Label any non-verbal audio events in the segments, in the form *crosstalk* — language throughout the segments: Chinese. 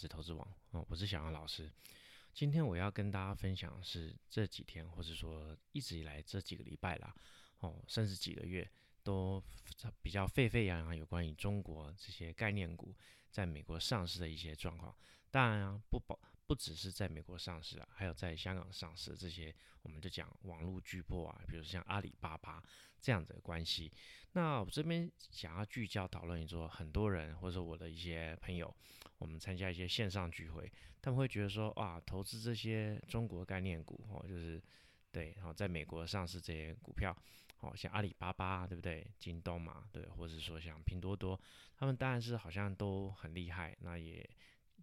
值投资网哦，我是小杨老师。今天我要跟大家分享的是这几天，或者说一直以来这几个礼拜啦，哦，甚至几个月都比较沸沸扬扬有关于中国这些概念股在美国上市的一些状况。当然啊，不保。不只是在美国上市啊，还有在香港上市这些，我们就讲网络巨擘啊，比如像阿里巴巴这样子的关系。那我这边想要聚焦讨论，说很多人或者我的一些朋友，我们参加一些线上聚会，他们会觉得说，哇，投资这些中国概念股哦，就是对，然后在美国上市这些股票，哦，像阿里巴巴对不对？京东嘛，对，或者说像拼多多，他们当然是好像都很厉害，那也。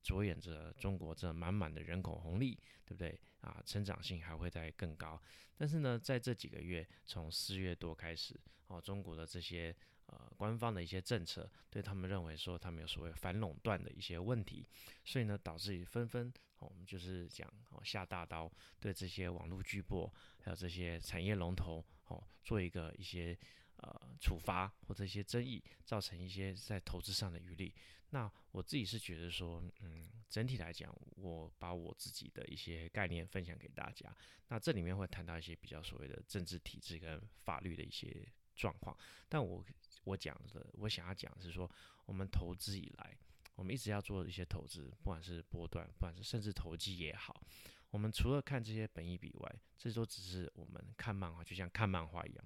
着眼着中国这满满的人口红利，对不对啊？成长性还会再更高。但是呢，在这几个月，从四月多开始，哦，中国的这些呃官方的一些政策，对他们认为说他们有所谓反垄断的一些问题，所以呢，导致于纷纷哦，我们就是讲哦下大刀，对这些网络巨擘还有这些产业龙头，哦，做一个一些。呃，处罚或者一些争议，造成一些在投资上的余力。那我自己是觉得说，嗯，整体来讲，我把我自己的一些概念分享给大家。那这里面会谈到一些比较所谓的政治体制跟法律的一些状况。但我我讲的，我想要讲的是说，我们投资以来，我们一直要做的一些投资，不管是波段，不管是甚至投机也好，我们除了看这些本益比外，这都只是我们看漫画，就像看漫画一样。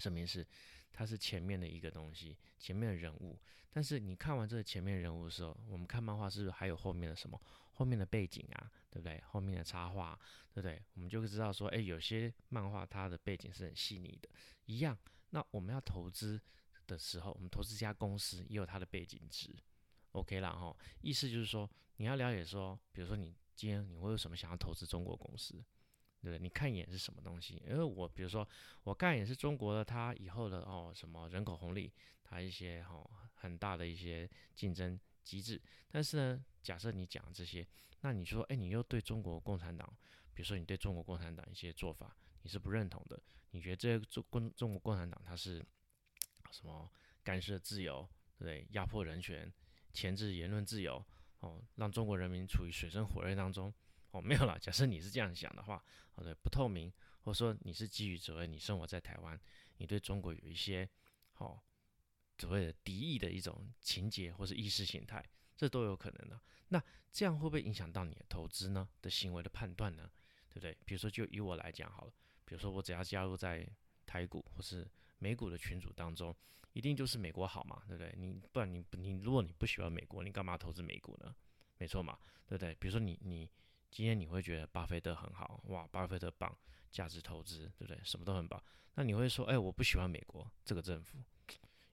什么意思？它是前面的一个东西，前面的人物。但是你看完这个前面人物的时候，我们看漫画是不是还有后面的什么？后面的背景啊，对不对？后面的插画，对不对？我们就会知道说，哎，有些漫画它的背景是很细腻的。一样，那我们要投资的时候，我们投资这家公司也有它的背景值，OK 了哈。意思就是说，你要了解说，比如说你今天你会有什么想要投资中国公司？对不对？你看一眼是什么东西？因为我比如说，我看也是中国的，它以后的哦什么人口红利，它一些哈很大的一些竞争机制。但是呢，假设你讲这些，那你说，哎，你又对中国共产党，比如说你对中国共产党一些做法，你是不认同的？你觉得这中共中国共产党它是什么干涉自由，对不对？压迫人权，钳制言论自由，哦，让中国人民处于水深火热当中。哦，没有了。假设你是这样想的话，好的，不透明，或者说你是基于所谓你生活在台湾，你对中国有一些哦所谓的敌意的一种情节或是意识形态，这都有可能的。那这样会不会影响到你的投资呢？的行为的判断呢？对不对？比如说，就以我来讲好了，比如说我只要加入在台股或是美股的群组当中，一定就是美国好嘛，对不对？你不然你你如果你不喜欢美国，你干嘛投资美股呢？没错嘛，对不对？比如说你你。今天你会觉得巴菲特很好哇，巴菲特棒，价值投资，对不对？什么都很棒。那你会说，哎，我不喜欢美国这个政府，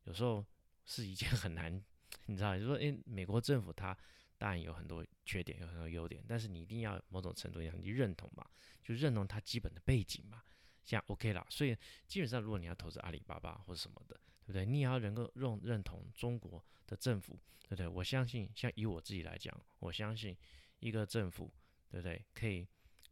有时候是一件 *laughs* 很难，你知道，就说，哎，美国政府它当然有很多缺点，有很多优点，但是你一定要某种程度上你认同嘛，就认同它基本的背景嘛，像 OK 啦。所以基本上，如果你要投资阿里巴巴或者什么的，对不对？你也要能够认认同中国的政府，对不对？我相信，像以我自己来讲，我相信一个政府。对不对？可以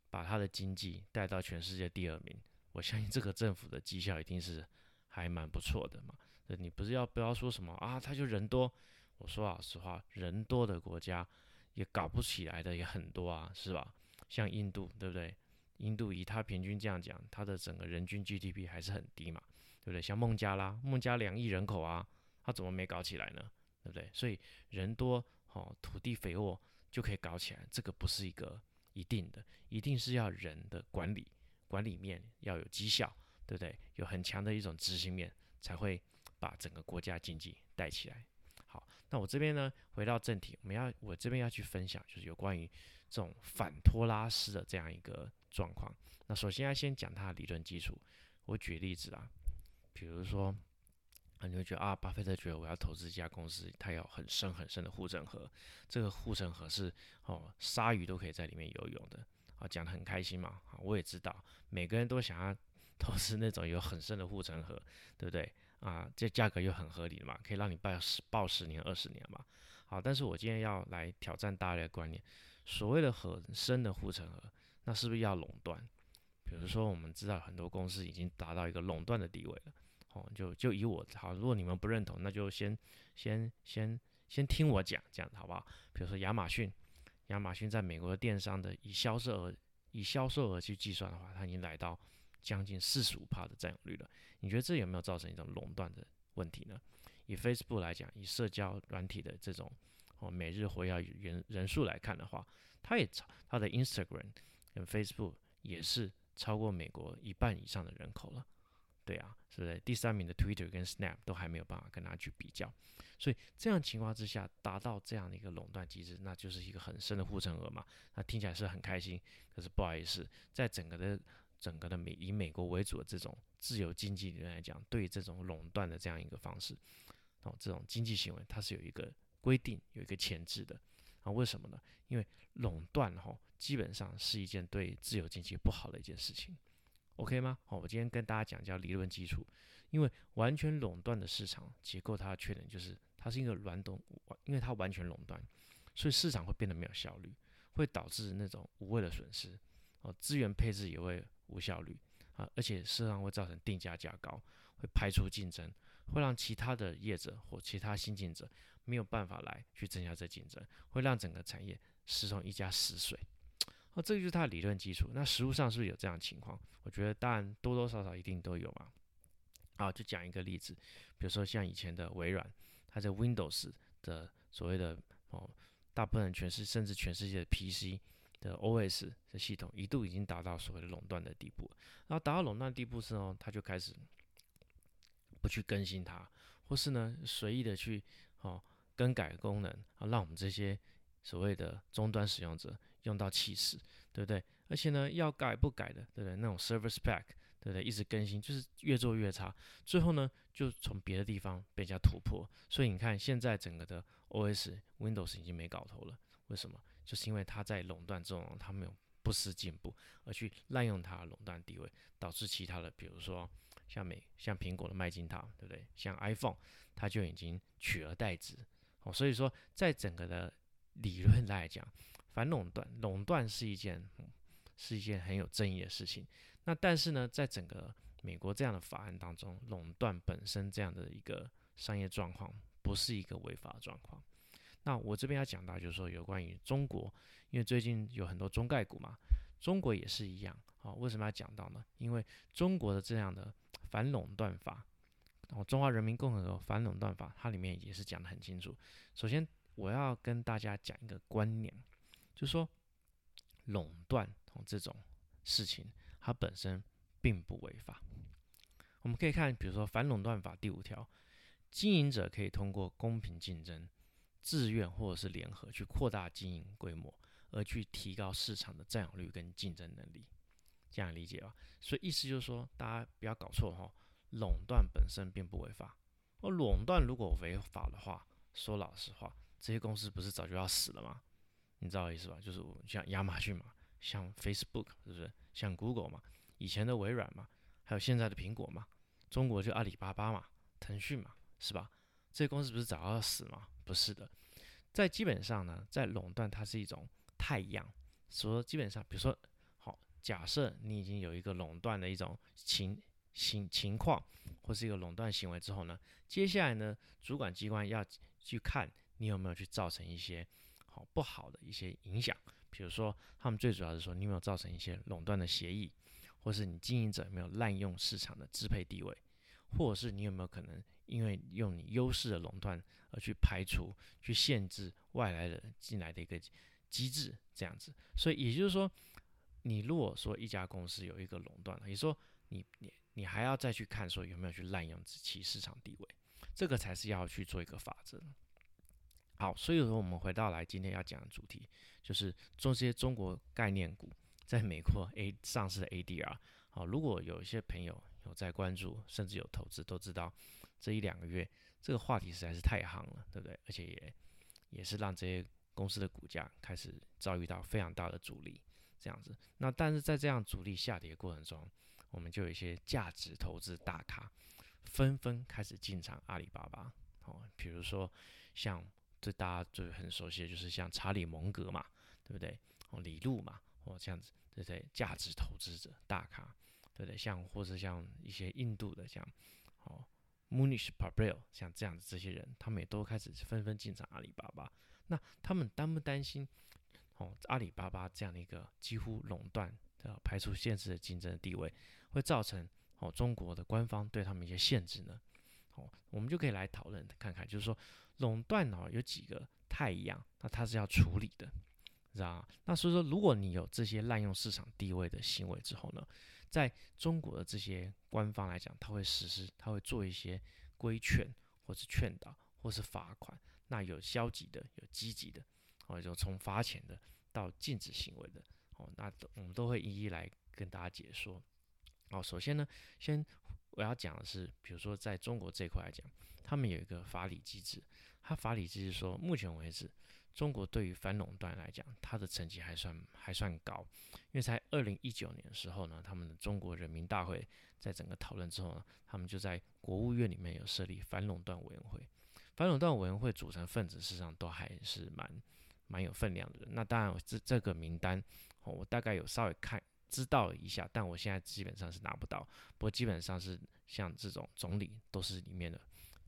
把他的经济带到全世界第二名，我相信这个政府的绩效一定是还蛮不错的嘛。你不是要不要说什么啊？他就人多，我说老实话，人多的国家也搞不起来的也很多啊，是吧？像印度，对不对？印度以它平均这样讲，它的整个人均 GDP 还是很低嘛，对不对？像孟加拉，孟加两亿人口啊，它怎么没搞起来呢？对不对？所以人多，好土地肥沃。就可以搞起来，这个不是一个一定的，一定是要人的管理，管理面要有绩效，对不对？有很强的一种执行面，才会把整个国家经济带起来。好，那我这边呢，回到正题，我们要我这边要去分享，就是有关于这种反托拉斯的这样一个状况。那首先要先讲它的理论基础，我举例子啊，比如说。啊，你会觉得啊，巴菲特觉得我要投资一家公司，它有很深很深的护城河，这个护城河是哦，鲨鱼都可以在里面游泳的啊，讲得很开心嘛。啊，我也知道，每个人都想要 *laughs* 投资那种有很深的护城河，对不对？啊，这价格又很合理嘛，可以让你抱十抱十年二十年嘛。好，但是我今天要来挑战大家的观念，所谓的很深的护城河，那是不是要垄断？比如说，我们知道很多公司已经达到一个垄断的地位了。哦，就就以我好，如果你们不认同，那就先先先先听我讲，这样好不好？比如说亚马逊，亚马逊在美国的电商的以销售额以销售额去计算的话，它已经来到将近四十五帕的占有率了。你觉得这有没有造成一种垄断的问题呢？以 Facebook 来讲，以社交软体的这种哦每日活跃人人数来看的话，它也超它的 Instagram 跟 Facebook 也是超过美国一半以上的人口了。对啊，是不是？第三名的 Twitter 跟 Snap 都还没有办法跟它去比较，所以这样情况之下达到这样的一个垄断机制，那就是一个很深的护城河嘛。那听起来是很开心，可是不好意思，在整个的整个的美以美国为主的这种自由经济里面来讲，对这种垄断的这样一个方式，哦，这种经济行为它是有一个规定，有一个前置的。啊，为什么呢？因为垄断哈，基本上是一件对自由经济不好的一件事情。OK 吗？好，我今天跟大家讲叫理论基础，因为完全垄断的市场结构，它的缺点就是它是一个软懂，因为它完全垄断，所以市场会变得没有效率，会导致那种无谓的损失，哦，资源配置也会无效率啊，而且事实上会造成定价价高，会排除竞争，会让其他的业者或其他新进者没有办法来去增加这竞争，会让整个产业失从一家死水。哦，这个就是它的理论基础。那实物上是不是有这样的情况？我觉得当然多多少少一定都有嘛。好，就讲一个例子，比如说像以前的微软，它在 Windows 的所谓的哦，大部分全是甚至全世界的 PC 的 OS 的系统，一度已经达到所谓的垄断的地步。然后达到垄断地步之后，它就开始不去更新它，或是呢随意的去哦更改功能啊，让我们这些所谓的终端使用者。用到气势，对不对？而且呢，要改不改的，对不对？那种 service pack，对不对？一直更新，就是越做越差，最后呢，就从别的地方被人家突破。所以你看，现在整个的 OS Windows 已经没搞头了。为什么？就是因为它在垄断这种，它没有不思进步，而去滥用它垄断地位，导致其他的，比如说像美像苹果的麦金塔，对不对？像 iPhone，它就已经取而代之。哦，所以说，在整个的理论来讲，反垄断，垄断是一件是一件很有争议的事情。那但是呢，在整个美国这样的法案当中，垄断本身这样的一个商业状况不是一个违法状况。那我这边要讲到就是说，有关于中国，因为最近有很多中概股嘛，中国也是一样啊。为什么要讲到呢？因为中国的这样的反垄断法，然后中华人民共和国反垄断法，它里面也是讲得很清楚。首先，我要跟大家讲一个观念。就说垄断这种事情，它本身并不违法。我们可以看，比如说反垄断法第五条，经营者可以通过公平竞争、自愿或者是联合去扩大经营规模，而去提高市场的占有率跟竞争能力。这样理解吧？所以意思就是说，大家不要搞错哈，垄断本身并不违法。而垄断如果违法的话，说老实话，这些公司不是早就要死了吗？你知道意思吧？就是像亚马逊嘛，像 Facebook 是不是？像 Google 嘛，以前的微软嘛，还有现在的苹果嘛，中国就阿里巴巴嘛，腾讯嘛，是吧？这些公司不是早要死吗？不是的，在基本上呢，在垄断它是一种太阳，说基本上，比如说，好，假设你已经有一个垄断的一种情情情况，或是一个垄断行为之后呢，接下来呢，主管机关要去看你有没有去造成一些。好不好的一些影响，比如说，他们最主要是说，你有没有造成一些垄断的协议，或是你经营者有没有滥用市场的支配地位，或者是你有没有可能因为用你优势的垄断而去排除、去限制外来的进来的一个机制，这样子。所以也就是说，你如果说一家公司有一个垄断，也说你你你还要再去看说有没有去滥用其市场地位，这个才是要去做一个法则。好，所以说我们回到来今天要讲的主题，就是做这些中国概念股在美国 A *laughs* 上市的 ADR。好，如果有一些朋友有在关注，甚至有投资，都知道这一两个月这个话题实在是太夯了，对不对？而且也也是让这些公司的股价开始遭遇到非常大的阻力，这样子。那但是在这样阻力下跌过程中，我们就有一些价值投资大咖纷纷开始进场阿里巴巴。好，比如说像。这大家最很熟悉的就是像查理蒙格嘛，对不对？哦，李路嘛，哦这样子，对不对？价值投资者大咖，对不对？像或者像一些印度的像哦 Munish p a b r e l 像这样子这些人，他们也都开始纷纷进场阿里巴巴。那他们担不担心哦，阿里巴巴这样的一个几乎垄断的排除限制的竞争的地位，会造成哦中国的官方对他们一些限制呢？哦，我们就可以来讨论看看，就是说垄断哦有几个太一样，那它是要处理的，知道吗？那所以说，如果你有这些滥用市场地位的行为之后呢，在中国的这些官方来讲，他会实施，他会做一些规劝，或是劝导，或是罚款。那有消极的，有积极的，哦，就从罚钱的到禁止行为的，哦，那我们都会一一来跟大家解说。哦，首先呢，先我要讲的是，比如说在中国这块来讲，他们有一个法理机制，它法理机制说，目前为止，中国对于反垄断来讲，它的成绩还算还算高，因为在二零一九年的时候呢，他们的中国人民大会在整个讨论之后呢，他们就在国务院里面有设立反垄断委员会。反垄断委员会组成分子，事实上都还是蛮蛮有分量的。那当然，这这个名单，我大概有稍微看知道一下，但我现在基本上是拿不到。不过基本上是像这种总理都是里面的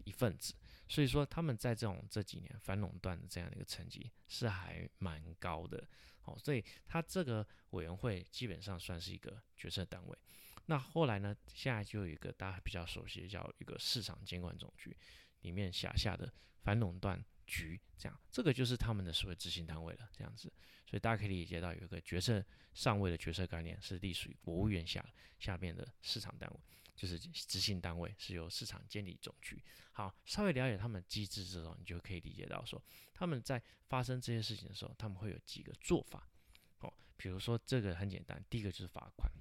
一份子，所以说他们在这种这几年反垄断的这样的一个成绩是还蛮高的。哦，所以他这个委员会基本上算是一个决策单位。那后来呢，现在就有一个大家比较熟悉的叫一个市场监管总局。里面辖下的反垄断局，这样，这个就是他们的所谓执行单位了，这样子，所以大家可以理解到有一个决策上位的决策概念是隶属于国务院下下面的市场单位，就是执行单位是由市场监理总局。好，稍微了解他们机制之后，你就可以理解到说，他们在发生这些事情的时候，他们会有几个做法。哦，比如说这个很简单，第一个就是罚款。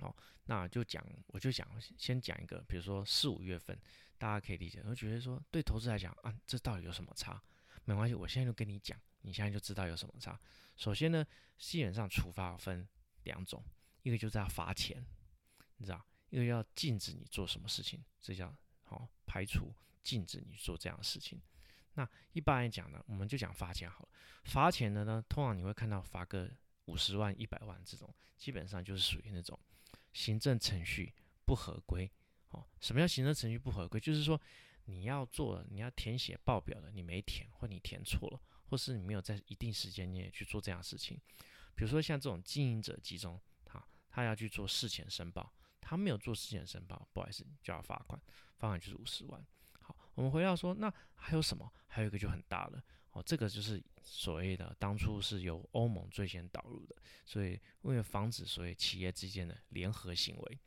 哦，那就讲，我就讲，先讲一个，比如说四五月份，大家可以理解，我觉得说对投资来讲啊，这到底有什么差？没关系，我现在就跟你讲，你现在就知道有什么差。首先呢，基本上处罚分两种，一个就是要罚钱，你知道，一个要禁止你做什么事情，这叫好排除禁止你做这样的事情。那一般来讲呢，我们就讲罚钱好了。罚钱的呢，通常你会看到罚个五十万、一百万这种，基本上就是属于那种。行政程序不合规，哦，什么叫行政程序不合规？就是说你要做，你要填写报表的，你没填，或你填错了，或是你没有在一定时间内去做这样事情。比如说像这种经营者集中，他他要去做事前申报，他没有做事前申报，不好意思，就要罚款，罚款就是五十万。好，我们回到说，那还有什么？还有一个就很大了。哦，这个就是所谓的当初是由欧盟最先导入的，所以为了防止所谓企业之间的联合行为，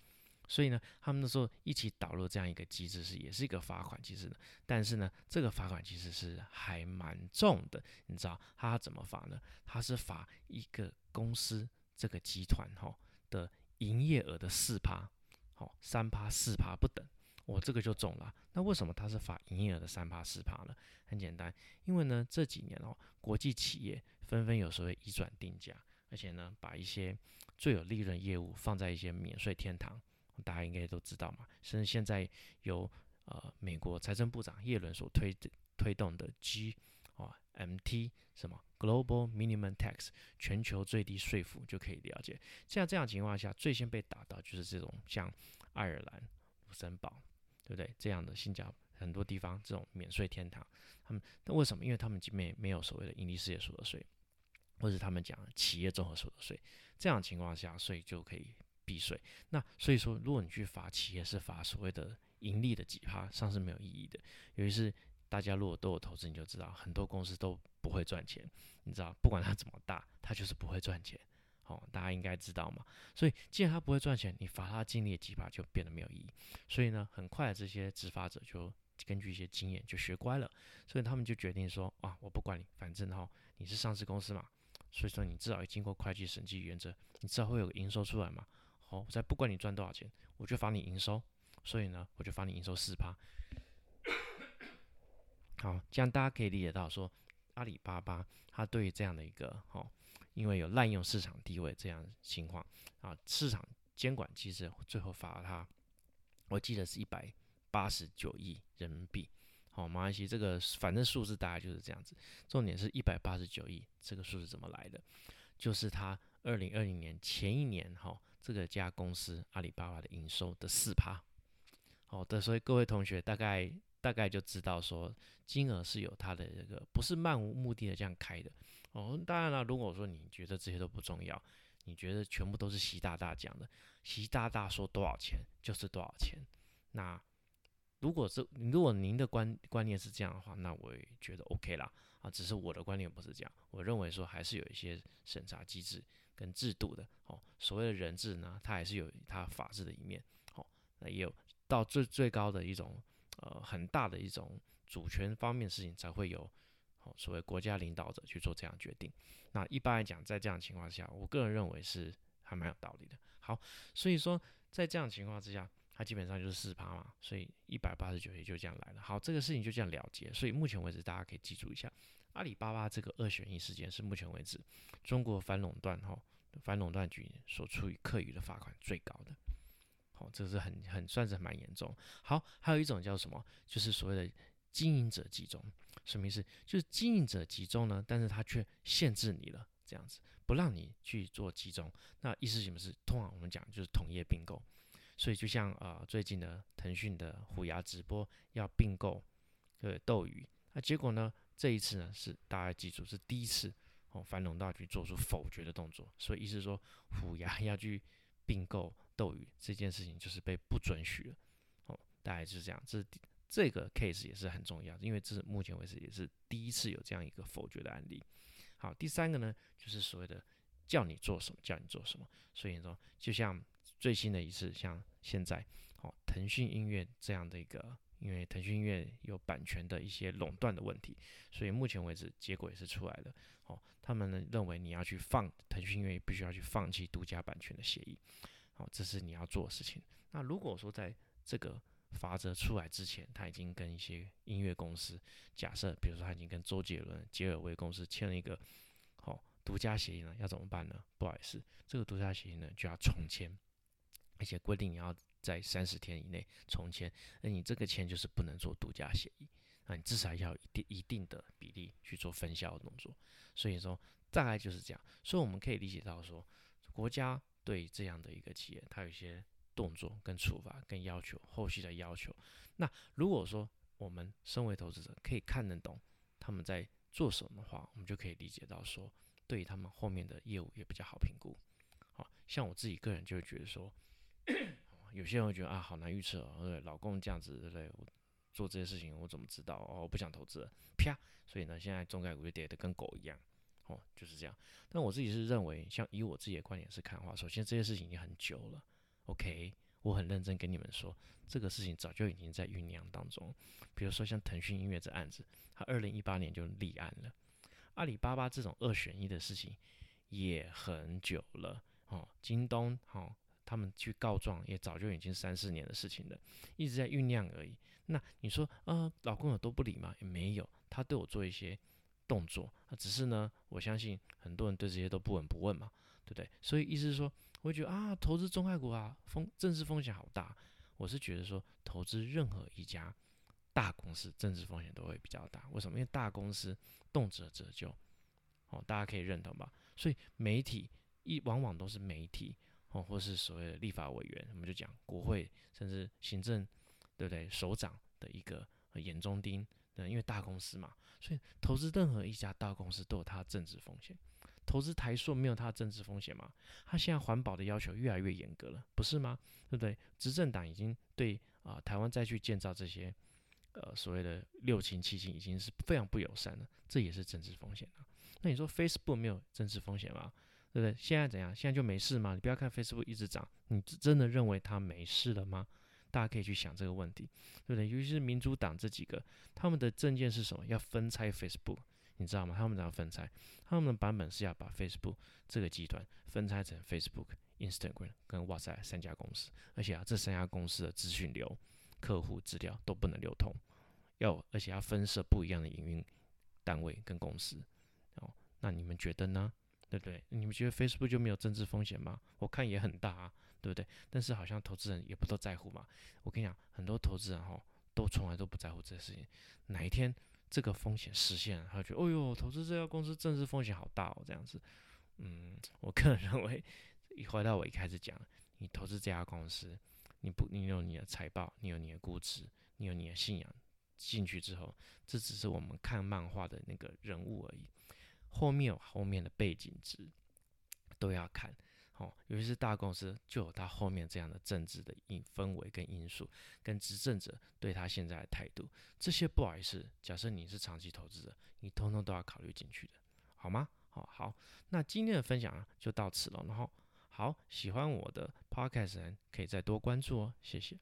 所以呢，他们那时候一起导入这样一个机制是也是一个罚款机制的，但是呢，这个罚款其实是还蛮重的，你知道他怎么罚呢？他是罚一个公司这个集团哈的营业额的四趴，好三趴四趴不等。我这个就中了，那为什么它是罚营业额的三趴四趴呢？很简单，因为呢这几年哦，国际企业纷纷有所谓移转定价，而且呢把一些最有利润业务放在一些免税天堂，大家应该都知道嘛。甚至现在由呃美国财政部长耶伦所推推动的 G 啊 MT 什么 Global Minimum Tax 全球最低税负就可以了解。像这样情况下，最先被打到就是这种像爱尔兰、卢森堡。对不对？这样的新加坡很多地方这种免税天堂，他们那为什么？因为他们没没有所谓的盈利事业所得税，或者他们讲企业综合所得税，这样情况下，所以就可以避税。那所以说，如果你去罚企业是罚所谓的盈利的几趴，上是没有意义的。尤其是大家如果都有投资，你就知道很多公司都不会赚钱，你知道，不管它怎么大，它就是不会赚钱。哦，大家应该知道嘛。所以既然它不会赚钱，你罚它经历的几趴就变得没有意义。所以呢，很快这些执法者就根据一些经验就学乖了。所以他们就决定说啊，我不管你，反正哈你是上市公司嘛，所以说你至少要经过会计审计原则，你至少会有个营收出来嘛。好，我再不管你赚多少钱，我就罚你营收。所以呢，我就罚你营收四趴。好，这样大家可以理解到说，阿里巴巴它对于这样的一个哈。因为有滥用市场地位这样情况啊，市场监管机制最后罚了他，我记得是一百八十九亿人民币。好，马来西亚这个反正数字大概就是这样子，重点是一百八十九亿这个数字怎么来的？就是他二零二零年前一年哈，这个家公司阿里巴巴的营收的四趴。好的，所以各位同学大概大概就知道说，金额是有它的这个不是漫无目的的这样开的。哦，当然了，如果说你觉得这些都不重要，你觉得全部都是习大大讲的，习大大说多少钱就是多少钱。那如果是如果您的观观念是这样的话，那我也觉得 OK 啦。啊，只是我的观念不是这样，我认为说还是有一些审查机制跟制度的。哦，所谓的人治呢，它还是有它法治的一面。哦，那也有到最最高的一种呃很大的一种主权方面的事情才会有。哦，所谓国家领导者去做这样决定，那一般来讲，在这样情况下，我个人认为是还蛮有道理的。好，所以说在这样情况之下，它基本上就是四趴嘛，所以一百八十九也就这样来了。好，这个事情就这样了结。所以目前为止，大家可以记住一下，阿里巴巴这个二选一事件是目前为止中国反垄断哈反垄断局所处于课予的罚款最高的。好，这是很很算是蛮严重。好，还有一种叫什么，就是所谓的经营者集中。什么意思？就是经营者集中呢，但是他却限制你了，这样子不让你去做集中。那意思什么是？通常我们讲就是同业并购。所以就像啊，最近的腾讯的虎牙直播要并购对斗鱼，那结果呢，这一次呢是大家记住是第一次哦，反垄断局做出否决的动作。所以意思说虎牙 *laughs* 要去并购斗鱼这件事情就是被不准许了。哦，大概是这样。这。这个 case 也是很重要，因为这是目前为止也是第一次有这样一个否决的案例。好，第三个呢，就是所谓的叫你做什么，叫你做什么。所以说，就像最新的一次，像现在，哦，腾讯音乐这样的一个，因为腾讯音乐有版权的一些垄断的问题，所以目前为止结果也是出来了。哦，他们呢认为你要去放腾讯音乐，必须要去放弃独家版权的协议。好，这是你要做的事情。那如果说在这个法则出来之前，他已经跟一些音乐公司，假设比如说他已经跟周杰伦、杰尔维公司签了一个好独家协议呢，要怎么办呢？不好意思，这个独家协议呢就要重签，而且规定你要在三十天以内重签，那你这个签就是不能做独家协议，那你至少要一定一定的比例去做分销的动作。所以说大概就是这样，所以我们可以理解到说，国家对这样的一个企业，它有一些。动作跟处罚跟要求，后续的要求。那如果说我们身为投资者可以看得懂他们在做什么的话，我们就可以理解到说，对于他们后面的业务也比较好评估。好像我自己个人就会觉得说，*coughs* 有些人会觉得啊，好难预测，对老公这样子对不对？我做这些事情我怎么知道？哦，我不想投资，啪！所以呢，现在中概股就跌得跟狗一样，哦，就是这样。但我自己是认为，像以我自己的观点是看的话，首先这些事情已经很久了。OK，我很认真跟你们说，这个事情早就已经在酝酿当中。比如说像腾讯音乐这案子，它二零一八年就立案了。阿里巴巴这种二选一的事情也很久了哦。京东哦，他们去告状也早就已经三四年的事情了，一直在酝酿而已。那你说啊，老公有多不理吗？也没有，他对我做一些动作，只是呢，我相信很多人对这些都不闻不问嘛，对不对？所以意思是说。我觉得啊，投资中概股啊，风政治风险好大。我是觉得说，投资任何一家大公司，政治风险都会比较大。为什么？因为大公司动辄折旧，哦，大家可以认同吧？所以媒体一往往都是媒体哦，或是所谓的立法委员，我们就讲国会，甚至行政，对不对？首长的一个眼中钉。对，因为大公司嘛，所以投资任何一家大公司都有它的政治风险。投资台塑没有它的政治风险吗？它现在环保的要求越来越严格了，不是吗？对不对？执政党已经对啊台湾再去建造这些呃所谓的六氢七氢已经是非常不友善了，这也是政治风险啊。那你说 Facebook 没有政治风险吗？对不对？现在怎样？现在就没事吗？你不要看 Facebook 一直涨，你真的认为它没事了吗？大家可以去想这个问题，对不对？尤其是民主党这几个，他们的政见是什么？要分拆 Facebook。你知道吗？他们怎样分拆？他们的版本是要把 Facebook 这个集团分拆成 Facebook、Instagram 跟哇塞三家公司，而且啊，这三家公司的资讯流、客户资料都不能流通，要而且要分设不一样的营运单位跟公司。哦，那你们觉得呢？对不对？你们觉得 Facebook 就没有政治风险吗？我看也很大啊，对不对？但是好像投资人也不都在乎嘛。我跟你讲，很多投资人哈都从来都不在乎这个事情，哪一天？这个风险实现了，他觉得，哦呦，投资这家公司政治风险好大哦，这样子，嗯，我个人认为，回到我一开始讲，你投资这家公司，你不，你有你的财报，你有你的估值，你有你的信仰进去之后，这只是我们看漫画的那个人物而已，后面有后面的背景值都要看。哦，尤其是大公司，就有它后面这样的政治的因氛围跟因素，跟执政者对他现在的态度，这些不好意思，假设你是长期投资者，你通通都要考虑进去的，好吗？好好，那今天的分享就到此了，然后好，喜欢我的 podcast 人可以再多关注哦，谢谢。